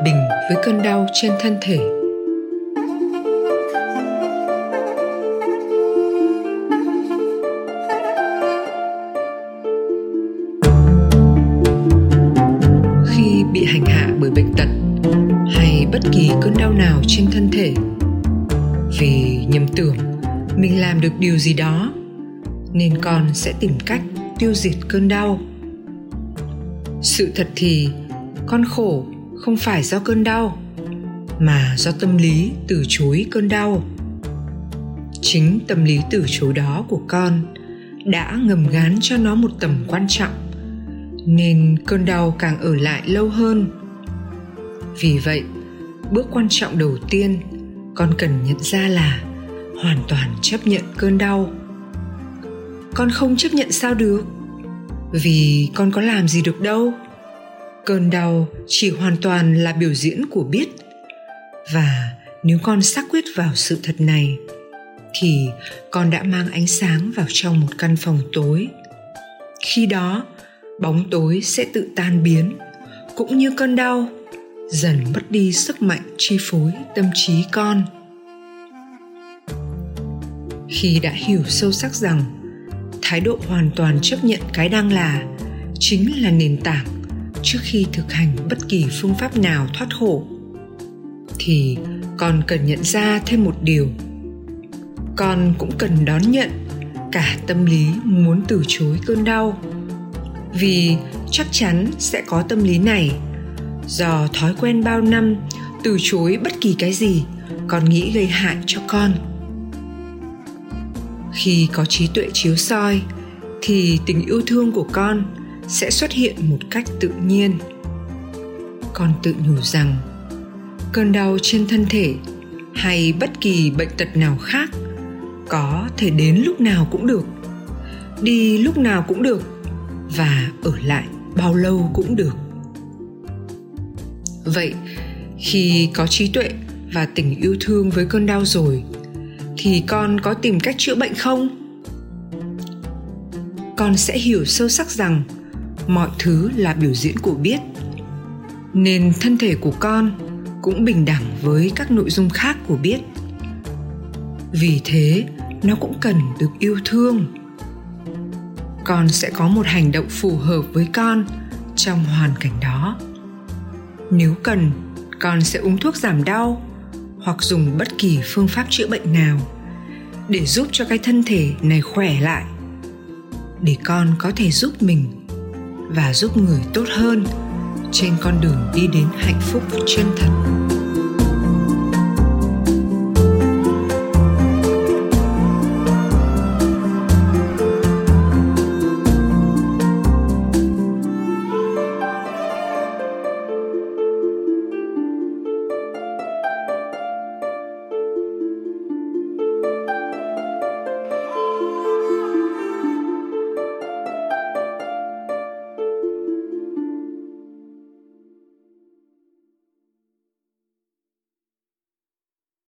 hòa bình với cơn đau trên thân thể. Khi bị hành hạ bởi bệnh tật hay bất kỳ cơn đau nào trên thân thể, vì nhầm tưởng mình làm được điều gì đó, nên con sẽ tìm cách tiêu diệt cơn đau. Sự thật thì con khổ không phải do cơn đau, mà do tâm lý từ chối cơn đau. Chính tâm lý từ chối đó của con đã ngầm gán cho nó một tầm quan trọng, nên cơn đau càng ở lại lâu hơn. Vì vậy, bước quan trọng đầu tiên con cần nhận ra là hoàn toàn chấp nhận cơn đau. Con không chấp nhận sao được? Vì con có làm gì được đâu cơn đau chỉ hoàn toàn là biểu diễn của biết. Và nếu con xác quyết vào sự thật này, thì con đã mang ánh sáng vào trong một căn phòng tối. Khi đó, bóng tối sẽ tự tan biến, cũng như cơn đau dần mất đi sức mạnh chi phối tâm trí con. Khi đã hiểu sâu sắc rằng thái độ hoàn toàn chấp nhận cái đang là chính là nền tảng trước khi thực hành bất kỳ phương pháp nào thoát khổ, thì con cần nhận ra thêm một điều. Con cũng cần đón nhận cả tâm lý muốn từ chối cơn đau, vì chắc chắn sẽ có tâm lý này. Do thói quen bao năm từ chối bất kỳ cái gì, con nghĩ gây hại cho con. Khi có trí tuệ chiếu soi, thì tình yêu thương của con sẽ xuất hiện một cách tự nhiên. Con tự nhủ rằng, cơn đau trên thân thể hay bất kỳ bệnh tật nào khác có thể đến lúc nào cũng được, đi lúc nào cũng được và ở lại bao lâu cũng được. Vậy, khi có trí tuệ và tình yêu thương với cơn đau rồi, thì con có tìm cách chữa bệnh không? Con sẽ hiểu sâu sắc rằng mọi thứ là biểu diễn của biết. Nên thân thể của con cũng bình đẳng với các nội dung khác của biết. Vì thế, nó cũng cần được yêu thương. Con sẽ có một hành động phù hợp với con trong hoàn cảnh đó. Nếu cần, con sẽ uống thuốc giảm đau hoặc dùng bất kỳ phương pháp chữa bệnh nào để giúp cho cái thân thể này khỏe lại, để con có thể giúp mình và giúp người tốt hơn. Trên con đường đi đến hạnh phúc chân thật.